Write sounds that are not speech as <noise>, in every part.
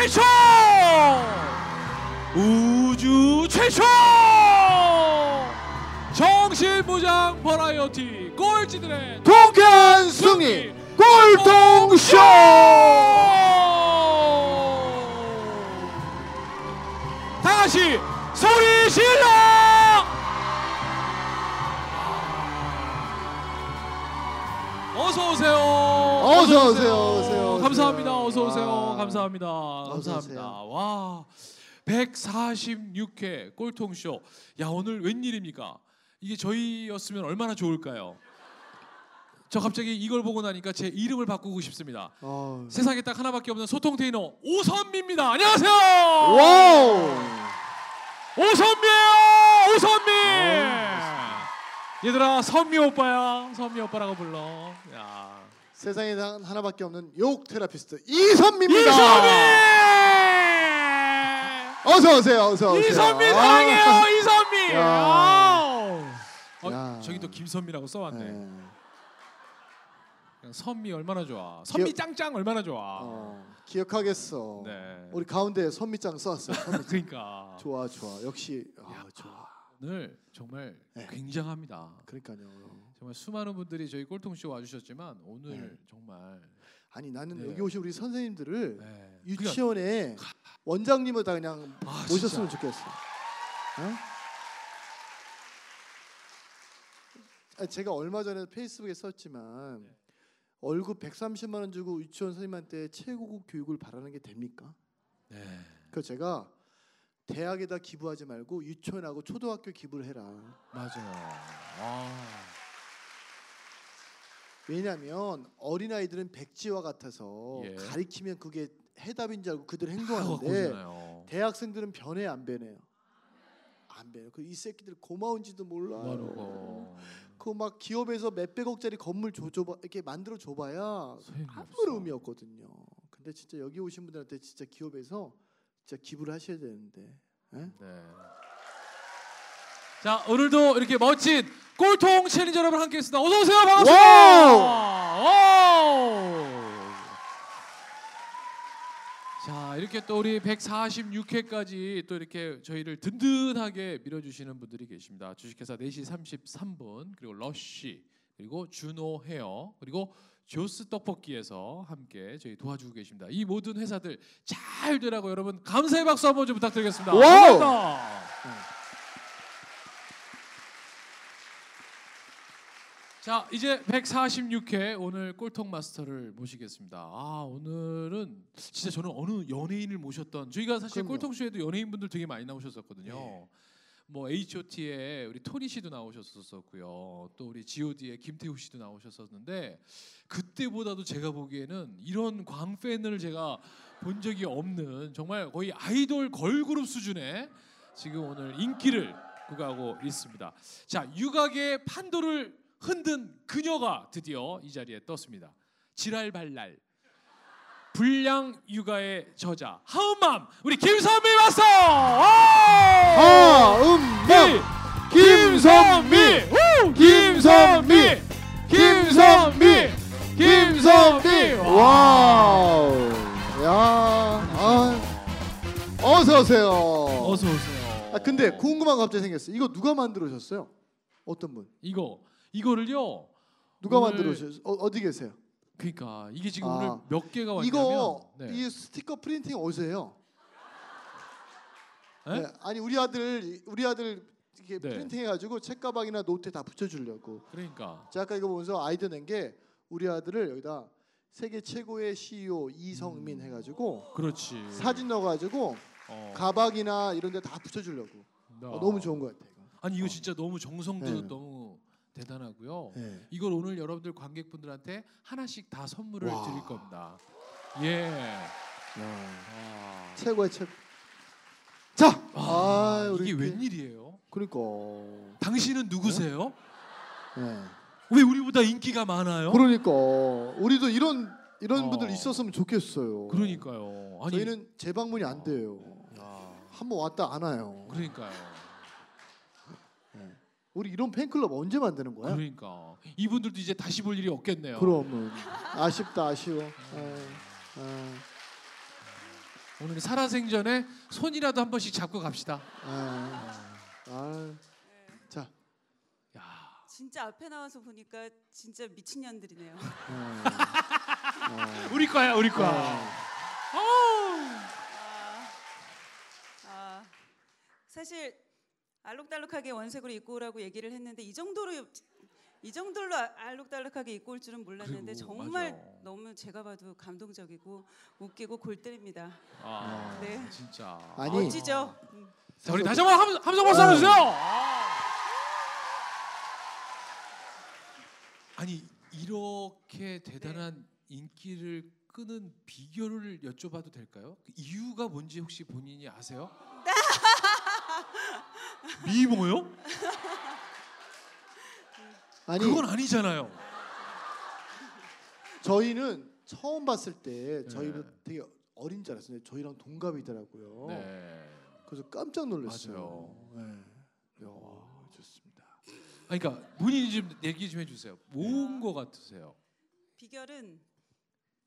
최초! 우주 최초! 정신무장 버라이어티 꼴찌들의 통쾌한 승리! 꼴통쇼! 다시 소리 질러! 어서 오세요. 어서 오세요, 어서 오세요. 감사합니다. 어서 오세요. 와. 감사합니다. 감사합니다. 와. 146회 꼴통쇼. 야, 오늘 웬일입니까? 이게 저희였으면 얼마나 좋을까요? 저 갑자기 이걸 보고 나니까 제 이름을 바꾸고 싶습니다. 어. 세상에 딱 하나밖에 없는 소통 테이너 오선미입니다. 안녕하세요. 와우 오선미예요. 오선미. 어, 얘들아 선미 오빠야. 선미 오빠라고 불러. 야. 세상에 단 하나밖에 없는 욕 테라피스트 이선미입니다 이선미. 어서 오세요 어서 오세요 이선미 아. 사랑해요. 이선미. 야. 어, 야. 저기 또 김선미라고 써왔네. 네. 그냥 선미 얼마나 좋아. 선미 기억- 짱짱 얼마나 좋아. 어, 기억하겠어 네. 우리 가운데 선미 짱 써왔어요 선미짱. 그러니까 좋아 좋아 역시 아, 좋아 오늘 정말 네. 굉장합니다. 그러니까요 정말 수많은 분들이 저희 꼴통쇼 와주셨지만 오늘 네. 정말 아니 나는 네. 여기 오신 우리 선생님들을 네. 유치원에 원장님을 다 그냥 아, 모셨으면 진짜. 좋겠어. 어? 아, 제가 얼마 전에 페이스북에 썼지만 네. 월급 130만 원 주고 유치원 선생님한테 최고급 교육을 바라는 게 됩니까? 네. 그 제가 대학에다 기부하지 말고 유치원하고 초등학교 기부를 해라. 맞아요. 아. 왜냐하면 어린 아이들은 백지와 같아서 예. 가리키면 그게 해답인 줄 알고 그대로 하고 <laughs> 행동하는데. 대학생들은 변해 안 변해요? 안 변해요. 그이 새끼들 고마운지도 몰라요. 모르고 그막 기업에서 몇 백억짜리 건물 줘줘봐 이렇게 만들어 줘봐야 아무런. 의미 없거든요. 근데 진짜 여기 오신 분들한테 진짜 기업에서 진짜 기부를 하셔야 되는데. 예? 네. 자 오늘도 이렇게 멋진 꼴통 challenger 여러분 함께 했습니다. 어서 오세요. 반갑습니다. 와우. 자 이렇게 또 우리 146회까지 또 이렇게 저희를 든든하게 밀어주시는 분들이 계십니다. 주식회사 4시 33분 그리고 러쉬 그리고 준호 헤어 그리고 조스 떡볶이에서 함께 저희 도와주고 계십니다. 이 모든 회사들 잘 되라고 여러분 감사의 박수 한번 좀 부탁드리겠습니다. 와우. 감사합니다. 자 이제 146회 오늘 꼴통 마스터를 모시겠습니다. 아 오늘은 진짜 저는 어느 연예인을 모셨던 저희가 사실 그럼요. 꼴통 쇼에도 연예인분들 되게 많이 나오셨었거든요. 네. 뭐 H.O.T의 우리 토니 씨도 나오셨었고요. 또 우리 G.O.D의 김태우 씨도 나오셨었는데 그때보다도 제가 보기에는 이런 광팬을 제가 본 적이 없는 정말 거의 아이돌 걸그룹 수준의 지금 오늘 인기를 구가하고 있습니다. 자 육악의 판도를 흔든 그녀가 드디어 이 자리에 떴습니다. 지랄발랄. 불량 육아의 저자. 하은맘 우리 김선미 왔어. 아, 하은맘 김선미! 김선미. 김선미. 김선미! 와우. 야 아, 어서 오세요. 어서 오세요. 아 근데 궁금한 거 갑자기 생겼어. 이거 누가 만들어셨어요? 어떤 분? 이거 이거를요. 누가 오늘- 만들어셨어요? 어, 어디 계세요? 그러니까 이게 지금 아, 오늘 몇 개가 왔냐면 이거 네. 이 스티커 printing 어디서 해요? 네? 네, 아니 우리 아들 우리 아들 이렇게 네. 프린팅 해가지고 책가방이나 노트에 다 붙여주려고. 그러니까 제가 아까 이거 보면서 아이디어 낸 게 우리 아들을 여기다 세계 최고의 CEO 이성민 해가지고 그렇지. 사진 넣어가지고 어. 가방이나 이런 데 다 붙여주려고. 나- 어, 너무 좋은 것 같아. 이거. 아니 이거 진짜 너무 정성도 네. 너무 대단하고요. 네. 이걸 오늘 여러분들 관객분들한테 하나씩 다 선물을 와. 드릴 겁니다. 예. 야, 와. 최고의 책. 자, 아, 아, 이게 웬일이에요? 그러니까. 당신은 누구세요? 네. 왜 우리보다 인기가 많아요? 그러니까 우리도 이런 이런 어. 분들 있었으면 좋겠어요. 그러니까요. 아니 저희는 재방문이 안 돼요. 야, 한번 왔다 안 와요. 그러니까요. 네. 우리 이런 팬클럽 언제 만드는 거야? 그러니까 이분들도 이제 다시 볼 일이 없겠네요. 그러면 아쉽다 아쉬워. 아, 아, 오늘 살아생전에 손이라도 한 번씩 잡고 갑시다. 아, 아. 자, 야, 진짜 앞에 나와서 보니까 진짜 미친년들이네요. 아, 아, <laughs> 우리 거야, 우리 거야. 아, 아, 아, 사실 알록달록하게 원색으로 입고 오라고 얘기를 했는데 이 정도로 이 정도로 아- 알록달록하게 입고 올 줄은 몰랐는데 그리고, 정말 맞아. 너무 제가 봐도 감동적이고 웃기고 골 때립니다. 아, 네. 진짜. 아니. 멋지죠? 음. 자, 우리 다시 한번 함- 함성 박수 한번 주세요. 아 니 이렇게 대단한 인기를 끄는 비결을 여쭤봐도 될까요? 그 이유가 뭔지 혹시 본인이 아세요? 미모요? 아니 그건 아니잖아요. 저희는 처음 봤을 때 네. 저희는 되게 어린 줄 알았어요. 저희랑 동갑이더라고요. 네. 그래서 깜짝 놀랐어요. 네. 야, 좋습니다. 아니, 그러니까 본인이 좀 얘기 좀 해주세요. 뭔 거 같으세요? 비결은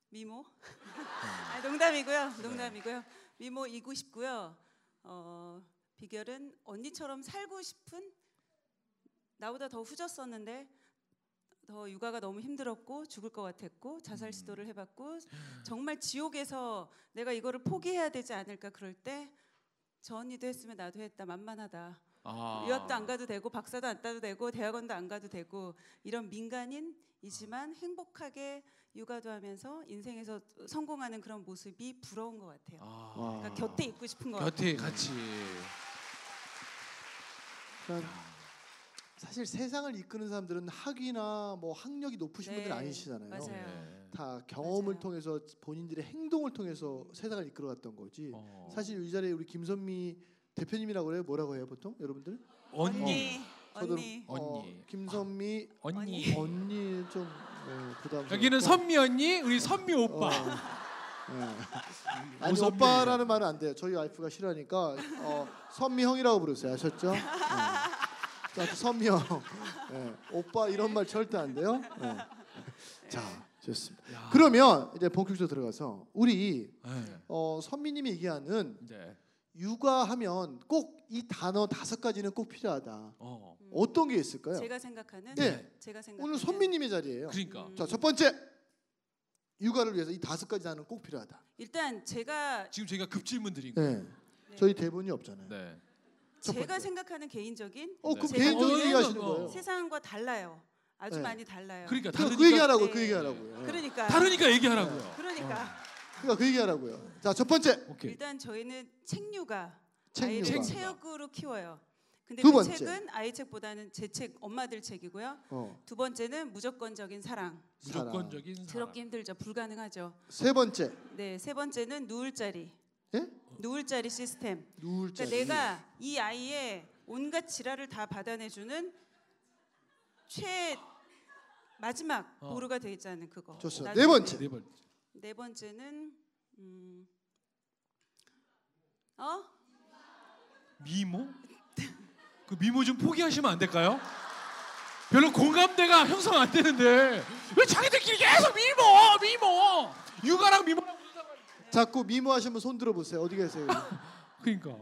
미모? <laughs> 아, 농담이고요. 농담이고요. 미모이고 싶고요. 어, 비결은 언니처럼 살고 싶은 나보다 더 후졌었는데 더 육아가 너무 힘들었고 죽을 것 같았고 자살 시도를 해봤고 정말 지옥에서 내가 이거를 포기해야 되지 않을까 그럴 때 저 언니도 했으면 나도 했다 만만하다 아, 유학도 안 가도 되고 박사도 안 따도 되고 대학원도 안 가도 되고 이런 민간인이지만 행복하게 육아도 하면서 인생에서 성공하는 그런 모습이 부러운 것 같아요. 아, 와. 그러니까 곁에 있고 싶은 것 같아요. 곁에 같이. 그러니까 사실 세상을 이끄는 사람들은 학위나 뭐 학력이 높으신 네, 분들 아니시잖아요. 맞아요. 네. 다 경험을 맞아요. 통해서 본인들의 행동을 통해서 세상을 이끌어갔던 거지. 어. 사실 이 자리에 우리 김선미 대표님이라고 그래요. 뭐라고 해요 보통 여러분들? 언니, 저도- 언니, 어, 언니. 김선미 언니. 언니 좀 네, 부담. 여기는 선미 언니, 우리 선미 오빠. 아니 오선미. 오빠라는 말은 안 돼요. 저희 와이프가 싫어하니까 어, 선미 형이라고 부르세요. 아셨죠? 네. 저한테 선미 형, 네. 오빠 이런 말 절대 안 돼요. 네. 자 좋습니다. 야. 그러면 이제 본격적으로 들어가서 우리 네. 어, 선미님이 얘기하는 네. 육아하면 꼭 이 단어 다섯 가지는 꼭 필요하다. 어. 음, 어떤 게 있을까요? 제가 생각하는 네. 제가 생각하는 오늘 선미님의 자리예요. 그러니까. 음. 자첫 번째 육아를 위해서 이 다섯 가지 단어는 꼭 필요하다. 일단 제가 지금 저희가 급 질문 드린 거예요. 네. 저희 대본이 없잖아요. 네. 첫 제가 번째. 생각하는 개인적인 어, 네. 그럼 제가 개인적으로 보기에는 얘기하시는 뭐- 거예요. 세상과 달라요. 아주 네. 많이 달라요. 그러니까 그, 다르니까 그 얘기하라고, 그 네. 얘기하라고요. 그러니까 다르니까 얘기하라고요. 그러니까 그러니까 그 얘기하라고요. 자, 첫 번째 오케이. 일단 저희는. 아이를 책육아. 체육으로 키워요. 근데 두 그 번째. 책은 아이 책보다는 제 책 엄마들 책이고요. 어, 두 번째는 무조건적인 사랑. 무조건적인 사랑. 더럽게 힘들죠. 불가능하죠. 세 번째 네, 세 번째는 누울 자리. 예? 누울 자리 시스템. 누울 자리. 그러니까 내가 이 아이의 온갖 지랄을 다 받아내주는 최 마지막 어. 보루가 되지 않은 그거. 좋습니다. 네 번째. 네 번. 네 번째는 음, 어? 미모? 그 미모 좀 포기하시면 안 될까요? 별로 공감대가 형성 안 되는데 왜 자기들끼리 계속 미모, 미모, 육아랑 미모. 자꾸 미모 하시면 손 들어보세요. 어디 계세요? <laughs> 그러니까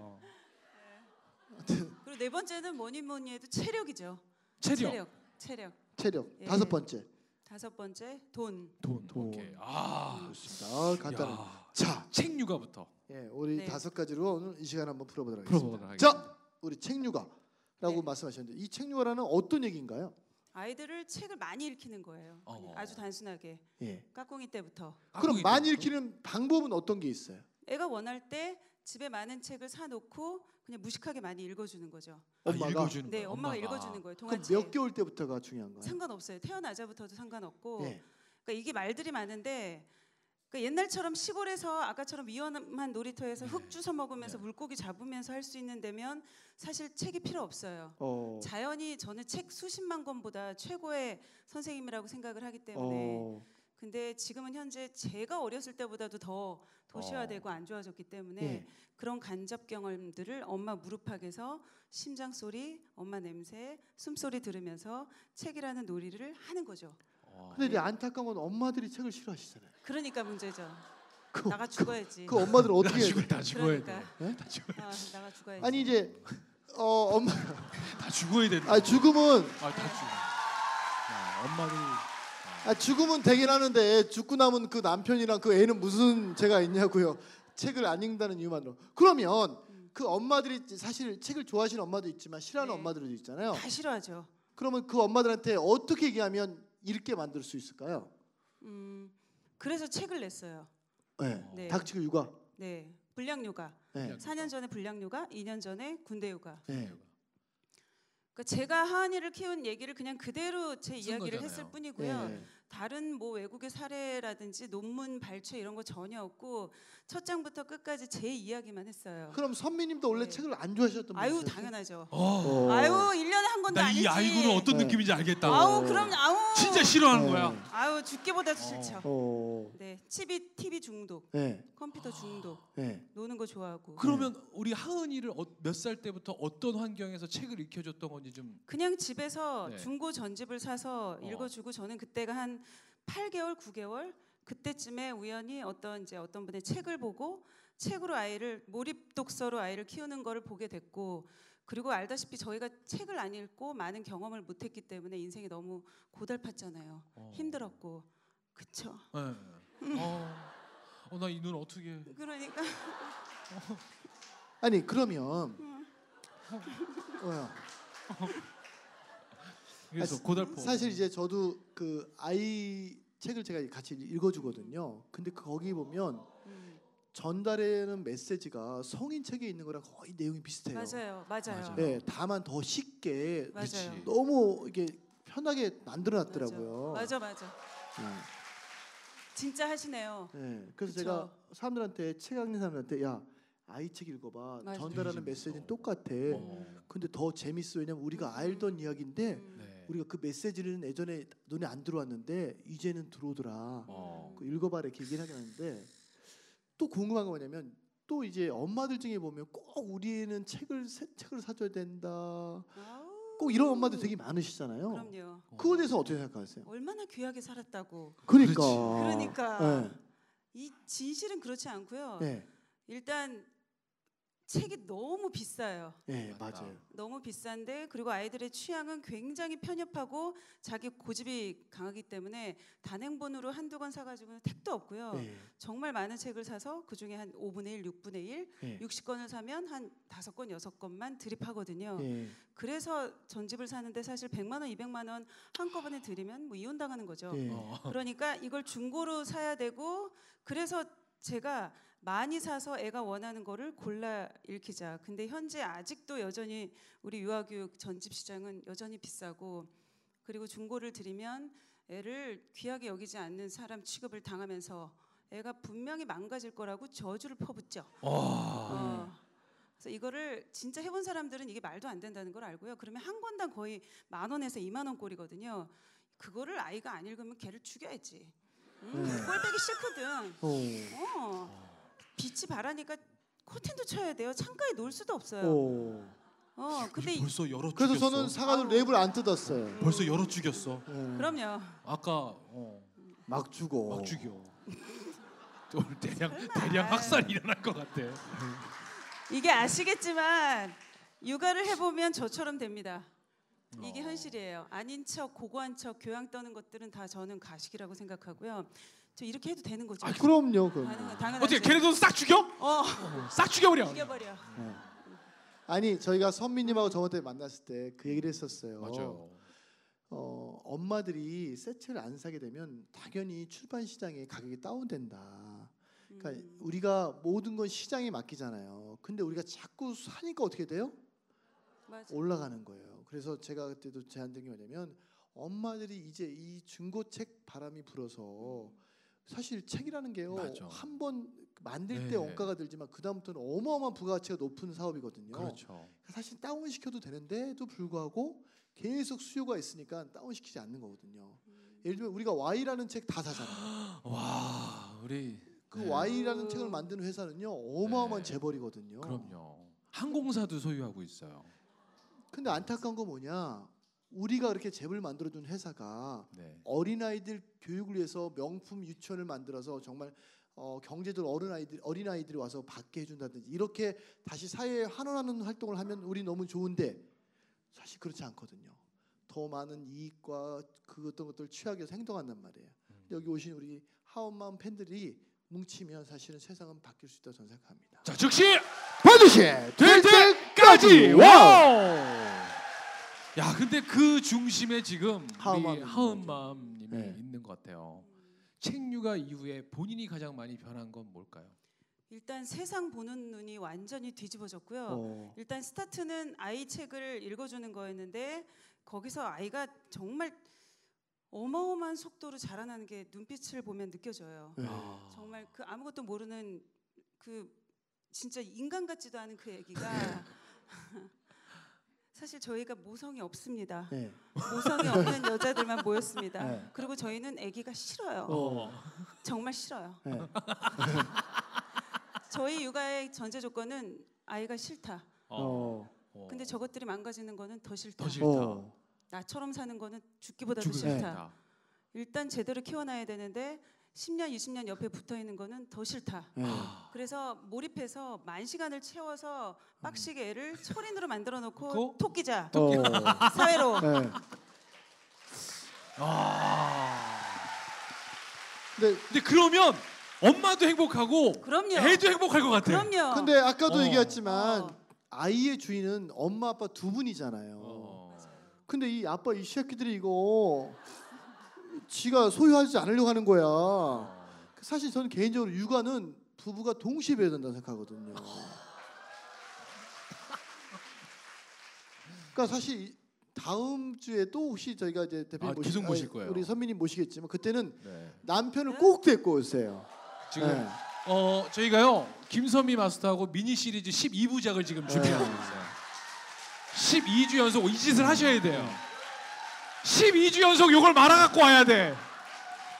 그리고 네 번째는 뭐니 뭐니 해도 체력이죠. 체력, 체력. 체력. 체력. 예. 다섯 번째. 다섯 번째 돈. 돈. 돈. 오케이. 아, 좋습니다. 아, 간단한. 야, 자, 책 육아부터 예, 우리 네. 다섯 가지로 오늘 이 시간 한번 풀어보도록 하겠습니다. 풀어보도록 하겠습니다. 자, 우리 책육아라고 네. 말씀하셨는데 이 책육아라는 어떤 얘기인가요? 아이들을 책을 많이 읽히는 거예요. 어. 아주 단순하게 예. 까꿍이 때부터. 그럼 많이? 읽히는 방법은 어떤 게 있어요? 애가 원할 때 집에 많은 책을 사놓고 그냥 무식하게 많이 읽어주는 거죠. 아, 엄마가? 읽어주는 네, 거야, 엄마가, 읽어주는 거예요. 동화책. 몇 개월 때부터가 중요한가요? 상관없어요. 태어나자부터도 상관없고. 예. 그러니까 이게 말들이 많은데 그러니까 옛날처럼 시골에서 아까처럼 위험한 놀이터에서 흙 주워 먹으면서 네. 물고기 잡으면서 할 수 있는 데면 사실 책이 필요 없어요. 어. 자연이 저는 책 수십만 권보다 최고의 선생님이라고 생각을 하기 때문에 어. 근데 지금은 현재 제가 어렸을 때보다도 더 도시화되고 안 좋아졌기 때문에 예. 그런 간접 경험들을 엄마 무릎팍에서 심장 소리, 엄마 냄새, 숨소리 들으면서 책이라는 놀이를 하는 거죠. 어. 근데 이제 안타까운 건 엄마들이 책을 싫어하시잖아요. 그러니까 문제죠. 그, 나가 죽어야지. 그 엄마들은 어떻게 다 해야 돼? 다 죽어야 그러니까. 돼. 예? 다 죽어 아, 나가 죽어야지. 아니 이제 어 엄마 다 죽어야 되는. 아 죽음은 아다 죽어. 야, 엄마들 아 죽음은 되긴 하는데 죽고 남은 그 남편이랑 그 애는 무슨 죄가 있냐고요. 책을 안 읽는다는 이유만으로. 그러면 그 엄마들이 사실 책을 좋아하시는 엄마도 있지만 싫어하는 네. 엄마들도 있잖아요. 다 싫어하죠. 그러면 그 엄마들한테 어떻게 얘기하면 읽게 만들 수 있을까요? 음, 그래서 책을 냈어요. 네. 네. 닥치고 육아. 네, 불량 육아. 네. 4년 전에 불량 육아, 2년 전에 군대 육아. 네. 그러니까 제가 하은이를 키운 얘기를 그냥 그대로 제쓴 이야기를 거잖아요. 했을 뿐이고요. 네. 다른 뭐 외국의 사례라든지 논문 발췌 이런 거 전혀 없고 첫 장부터 끝까지 제 이야기만 했어요. 그럼 선미님도 원래 네. 책을 안 좋아하셨던 아유 분이셨어요? 당연하죠. 어. 어. 아유 1년에 한 권도 나 아니지. 이 아이고는 어떤 네. 느낌인지 알겠다. 아우 그럼 아우 진짜 싫어하는 네. 거야. 아우 죽기보다도 싫죠. 어. 네, TV TV 중독, 네. 컴퓨터 중독, 네. 노는 거 좋아하고. 그러면 우리 하은이를 어, 몇살 때부터 어떤 환경에서 책을 읽혀줬던 건지 좀 그냥 집에서 네. 중고 전집을 사서 어. 읽어주고 저는 그때가 한 8개월, 9개월 그때쯤에 우연히 어떤 이제 어떤 분의 책을 보고 책으로 아이를 몰입 독서로 아이를 키우는 거를 보게 됐고 그리고 알다시피 저희가 책을 안 읽고 많은 경험을 못 했기 때문에 인생이 너무 고달팠잖아요. 어. 힘들었고 그쵸. 네. 어, 어, 나 이 눈 어떻게? 그러니까 아니 그러면 어, 그래서 아, 고달퍼. 사실 이제 저도 그 아이 책을 제가 같이 읽어주거든요. 근데 거기 보면 음, 전달하는 메시지가 성인 책에 있는 거랑 거의 내용이 비슷해요. 맞아요, 맞아요. 네, 다만 더 쉽게 맞아요. 너무 이게 편하게 만들어놨더라고요. 맞아, 맞아. 진짜 하시네요. 네. 네. 그래서 그쵸. 제가 사람들한테 책 읽는 사람들한테 야 아이 책 읽어봐. 맞아. 전달하는 되게 메시지는. 똑같아. 어. 근데 더 재밌어. 왜냐면 우리가 알던 이야기인데 음. 네. 우리가 그 메시지는 예전에 눈에 안 들어왔는데 이제는 들어오더라. 어. 그 읽어봐라 이렇게 얘기를 하긴 하는데 또 궁금한 거 뭐냐면 또 이제 엄마들 중에 보면 꼭 우리 애는 책을 새, 책을 사줘야 된다. 꼭 이런 엄마들 되게 많으시잖아요. 그럼요. 그거에 대해서 어떻게 생각하세요? 얼마나 귀하게 살았다고. 그러니까. 그러니까. 이 진실은 그렇지 않고요. 네. 네. 일단 책이 너무 비싸요. 네, 맞다. 맞아요. 너무 비싼데 그리고 아이들의 취향은 굉장히 편협하고 자기 고집이 강하기 때문에 단행본으로 한두 권 사가지고는 택도 없고요. 네. 정말 많은 책을 사서 그 중에 한 5분의 1, 6분의 1, 네. 60권을 사면 한 다섯 권, 여섯 권만 드립하거든요. 네. 그래서 전집을 사는데 사실 100만 원, 200만 원 한꺼번에 드리면 뭐 이혼 당하는 거죠. 네. 어. 그러니까 이걸 중고로 사야 되고 그래서 제가 많이 사서 애가 원하는 거를 골라 읽히자. 근데 현재 아직도 여전히 우리 유아교육 전집 시장은 여전히 비싸고 그리고 중고를 드리면 애를 귀하게 여기지 않는 사람 취급을 당하면서 애가 분명히 망가질 거라고 저주를 퍼붓죠. 와. 어. 그래서 이거를 진짜 해본 사람들은 이게 말도 안 된다는 걸 알고요. 그러면 한 권당 거의 만 원에서 이만 원 꼴이거든요. 그거를 아이가 안 읽으면 걔를 죽여야지. 음, 네. 꼴 빼기 싫거든. 오. 어. 빛이 바라니까 코튼도 쳐야 돼요. 창가에 놀 수도 없어요. 오. 어, 근데 이- 벌써 열어 그래서 죽였어. 저는 사과를 아우. 랩을 안 뜯었어요. 벌써 열어 죽였어. 네. 그럼요. 아까 어, 막 죽어. 막 죽여. <laughs> 또 오늘 대량 대량 학살이 일어날 것 같아. 이게 아시겠지만 육아를 해보면 저처럼 됩니다. 이게 어. 현실이에요. 아닌 척, 고고한 척, 교양 떠는 것들은 다 저는 가식이라고 생각하고요. 저 이렇게 해도 되는 거죠. 아, 그럼요, 그럼. 가능한- 당연하죠. 어떻게 걔네도 싹 죽여? 어, 싹 죽여버려. 죽여버려. 아니 저희가 선미님하고 저번에 만났을 때 그 얘기를 했었어요. 맞아요. 어, 엄마들이 새 책을 안 사게 되면 당연히 출판 시장의 가격이 다운된다. 그러니까 음, 우리가 모든 건 시장에 맡기잖아요. 근데 우리가 자꾸 사니까 어떻게 돼요? 맞아. 올라가는 거예요. 그래서 제가 그때도 제안된 게 뭐냐면 엄마들이 이제 이 중고책 바람이 불어서 사실 책이라는 게요. 한 번 만들 네. 때 원가가 들지만 그 다음부터는 어마어마한 부가가치가 높은 사업이거든요. 그렇죠. 사실 다운 시켜도 되는데도 불구하고 계속 수요가 있으니까 다운 시키지 않는 거거든요. 예를 들면 우리가 Y라는 책 다 사잖아요. <gasps> 와 우리 그 네. Y라는 책을 만드는 회사는요 어마어마한 네. 재벌이거든요. 그럼요. 항공사도 소유하고 있어요. 근데 안타까운 건 뭐냐? 우리가 그렇게 잽을 만들어준 회사가 네. 어린아이들 교육을 위해서 명품 유치원을 만들어서 정말 어, 경제적으로 어린아이들 어린아이들이 와서 받게 해준다든지 이렇게 다시 사회에 환원하는 활동을 하면 우리 너무 좋은데 사실 그렇지 않거든요. 더 많은 이익과 그 어떤 것들을 취하기 위해서 행동한단 말이에요. 여기 오신 우리 하은맘 팬들이 뭉치면 사실은 세상은 바뀔 수 있다고 저는 생각합니다. 자 즉시 반드시 될 때까지 와우. 야 근데 그 중심에 지금 우리 하은맘님이 네. 있는 것 같아요. 책육아 이후에 본인이 가장 많이 변한 건 뭘까요? 일단 세상 보는 눈이 완전히 뒤집어졌고요. 어, 일단 스타트는 아이 책을 읽어주는 거였는데 거기서 아이가 정말 어마어마한 속도로 자라나는 게 눈빛을 보면 느껴져요. 네. 아. 정말 그 아무것도 모르는 그 진짜 인간 같지도 않은 그 애기가 <laughs> 사실 저희가 모성이 없습니다. 네. 모성이 없는 여자들만 모였습니다. 네. 그리고 저희는 아기가 싫어요. 어. 정말 싫어요. 네. <laughs> 저희 육아의 전제 조건은 아이가 싫다. 어. 어. 근데 저것들이 망가지는 거는 더 싫다. 더 싫다. 어. 나처럼 사는 거는 죽기보다 더 죽을 싫다. 싫다. 일단 제대로 키워놔야 되는데 10년, 20년 옆에 붙어 있는 거는 더 싫다. 네. 그래서 몰입해서 만 시간을 채워서 빡시게 애를 철인으로 만들어 놓고 고? 토끼자 어. 사회로 네. 아. 근데 근데 그러면 엄마도 행복하고 그럼요. 애도 행복할 것 같아. 그럼요. 근데 아까도 어. 얘기했지만 어. 아이의 주인은 엄마 아빠 두 분이잖아요. 어. 근데 이 아빠 이 새끼들이 이거 지가 소유하지 않으려고 하는 거야. 사실 저는 개인적으로 육아는 부부가 동시에 배워야 된다고 생각하거든요. 그러니까 사실 이- 다음 주에 또 혹시 저희가 이제 대표님 아, 모시, 계속 모실 거예요. 우리 선민님 모시겠지만 그때는 네. 남편을 네? 꼭 데리고 오세요. 지금 네. 어 저희가요 김선미 마스터하고 미니 시리즈 12부작을 지금 준비하고 네. 있어요. 12주 연속 이 짓을 하셔야 돼요. 12주 연속 요걸 말아 갖고 와야 돼.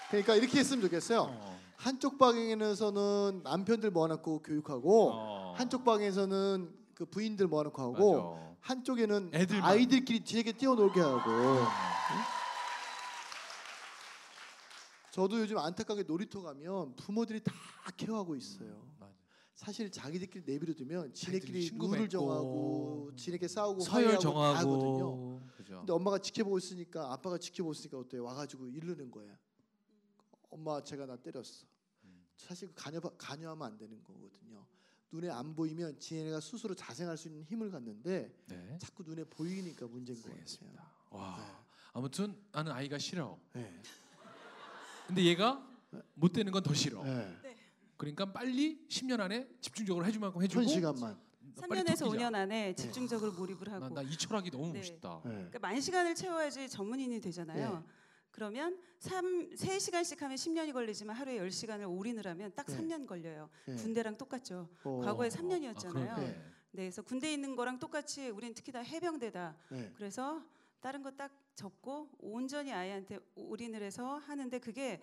그러니까 이렇게 했으면 좋겠어요. 어. 한쪽 방에서는 남편들 모아놓고 교육하고 어. 한쪽 방에서는 그 부인들 모아놓고 하고 맞아. 한쪽에는 애들만. 아이들끼리 뒤에게 뛰어놀게 하고 저도 요즘 안타깝게 놀이터 가면 부모들이 다 케어하고 있어요. 맞아. 사실 자기들끼리 내버려두면 지네끼리 친구 룰을 정하고 지네끼리 싸우고 서열 하 그죠. 근데 엄마가 지켜보고 있으니까 아빠가 지켜보고 있으니까 어때요? 와가지고 이르는 거야. 엄마 제가 나 때렸어. 음. 사실 그 간여 간여하면 안 되는 거거든요. 눈에 안 보이면 지네가 스스로 자생할 수 있는 힘을 갖는데 네. 자꾸 눈에 보이니까 문제인 거예요. 와. 아무튼 나는 아이가 싫어. 네. 근데 얘가 못 되는 건 더 싫어. 네. 그러니까 빨리 10년 안에 집중적으로 해줄 만큼 해주고 한 시간만. 빨리 3년에서 토끼자. 5년 안에 집중적으로 몰입을 하고 나, 나 이 철학이 너무 네. 멋있다. 네. 그러니까 만 시간을 채워야지 전문인이 되잖아요. 네. 그러면 3, 3시간씩 하면 10년이 걸리지만 하루에 10시간을 올인을 하면 딱 네. 3년 걸려요. 네. 군대랑 똑같죠. 어. 과거에 아, 3년이었잖아요. 그러네. 네. 네, 그래서 군대에 있는 거랑 똑같이 우리는 특히 다 해병대다. 네. 그래서 다른 거 딱 접고 온전히 아이한테 올인을 해서 하는데 그게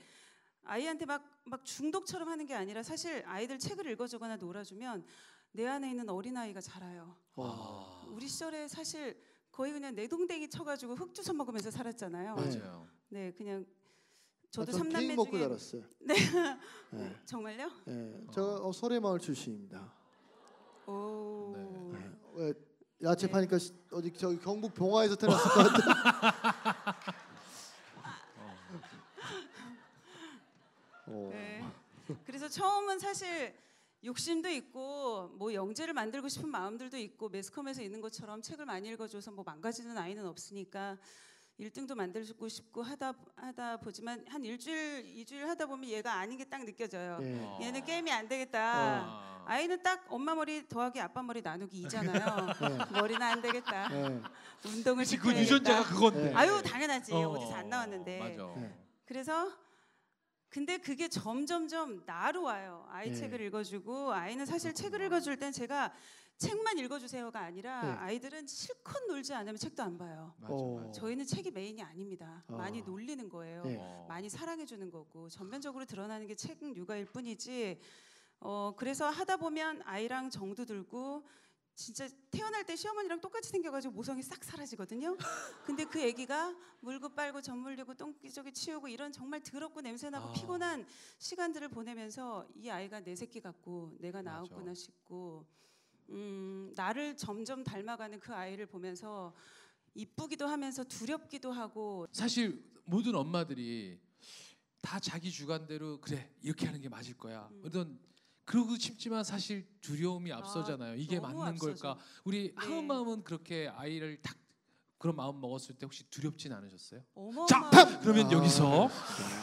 아이한테 막, 막 중독처럼 하는 게 아니라 사실 아이들 책을 읽어주거나 놀아주면 내 안에 있는 어린아이가 자라요. 어. 아, 우리 시절에 사실 거의 그냥 내동댕이 쳐가지고 흙 주워 먹으면서 살았잖아요. 네. 맞아요. 네, 그냥 저도 삼남매 먹고 중에 자랐어요. <laughs> 네. 네. 정말요? 네. 저 어, 설해마을 출신입니다. 오. 네. 네. 왜 야채 네. 파니까 시- 어디 저기 경북 봉화에서 태어났을 것 같아. <laughs> 어. 네. 그래서 처음은 사실 욕심도 있고 뭐 영재를 만들고 싶은 마음들도 있고 매스컴에서 있는 것처럼 책을 많이 읽어줘서 뭐 망가지는 아이는 없으니까 1등도 만들고 싶고 하다 하다 보지만 한 일주일 이주일 하다 보면 얘가 아닌 게 딱 느껴져요. 네. 어. 얘는 게임이 안 되겠다. 아. 아이는 딱 엄마 머리 더하기 아빠 머리 나누기 이잖아요. 네. <laughs> 머리는 안 되겠다. 네. 운동을 그치 그. 유전자가 그건데. 네. 아유 당연하지 어, 어디서 안 나왔는데. 맞아. 네. 그래서 근데 그게 점점점 나로 와요. 아이 네. 책을 읽어주고 아이는 사실 책을 읽어줄 땐 제가 책만 읽어주세요가 아니라 네. 아이들은 실컷 놀지 않으면 책도 안 봐요. 맞아, 어. 맞아. 저희는 책이 메인이 아닙니다. 아. 많이 놀리는 거예요. 네. 어. 많이 사랑해 주는 거고 전면적으로 드러나는 게 책 육아일 뿐이지. 어 그래서 하다 보면 아이랑 정도 들고 진짜 태어날 때 시어머니랑 똑같이 생겨가지고 모성이 싹 사라지거든요. 근데 그 아기가 물고 빨고 젖 물리고 똥기저기 치우고 이런 정말 더럽고 냄새나고 아. 피곤한 시간들을 보내면서 이 아이가 내 새끼 같고 내가. 나왔구나 싶고 음, 나를 점점 닮아가는 그 아이를 보면서 이쁘기도 하면서 두렵기도 하고 사실 모든 엄마들이 다 자기 주관대로 그래 이렇게 하는 게 맞을 거야. 음. 어떤 그러고 싶지만 사실 두려움이 앞서잖아요. 이게 너무 맞는 앞서죠. 걸까? 우리 네. 하은 마음은 그렇게 아이를 딱 그런 마음 먹었을 때 혹시 두렵진 않으셨어요? 어마어마. 자, 팝! 그러면 아, 여기서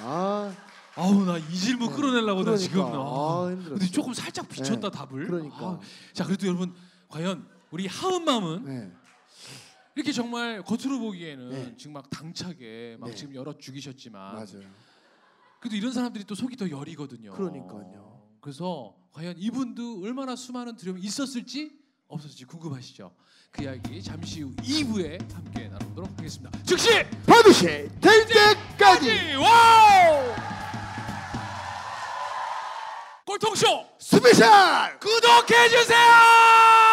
아, 아우 나 이 질문 네. 끌어내려고 나 그러니까. 지금 아, 아, 힘들었어요. 근데 조금 살짝 비쳤다 네. 답을. 그러니까. 아, 자 그래도 여러분 과연 우리 하은 마음은 네. 이렇게 정말 겉으로 보기에는 네. 지금 막 당차게 막 네. 지금 열어 죽이셨지만 맞아요. 그래도 이런 사람들이 또 속이 더 여리거든요. 그러니까요. 그래서 과연 이분도 얼마나 수많은 두려움이 있었을지 없었을지 궁금하시죠? 그 이야기 잠시 후 2부에 함께 나눠보도록 하겠습니다. 즉시 반드시 될 때까지 와우! 꼴통쇼 스페셜 구독해 주세요.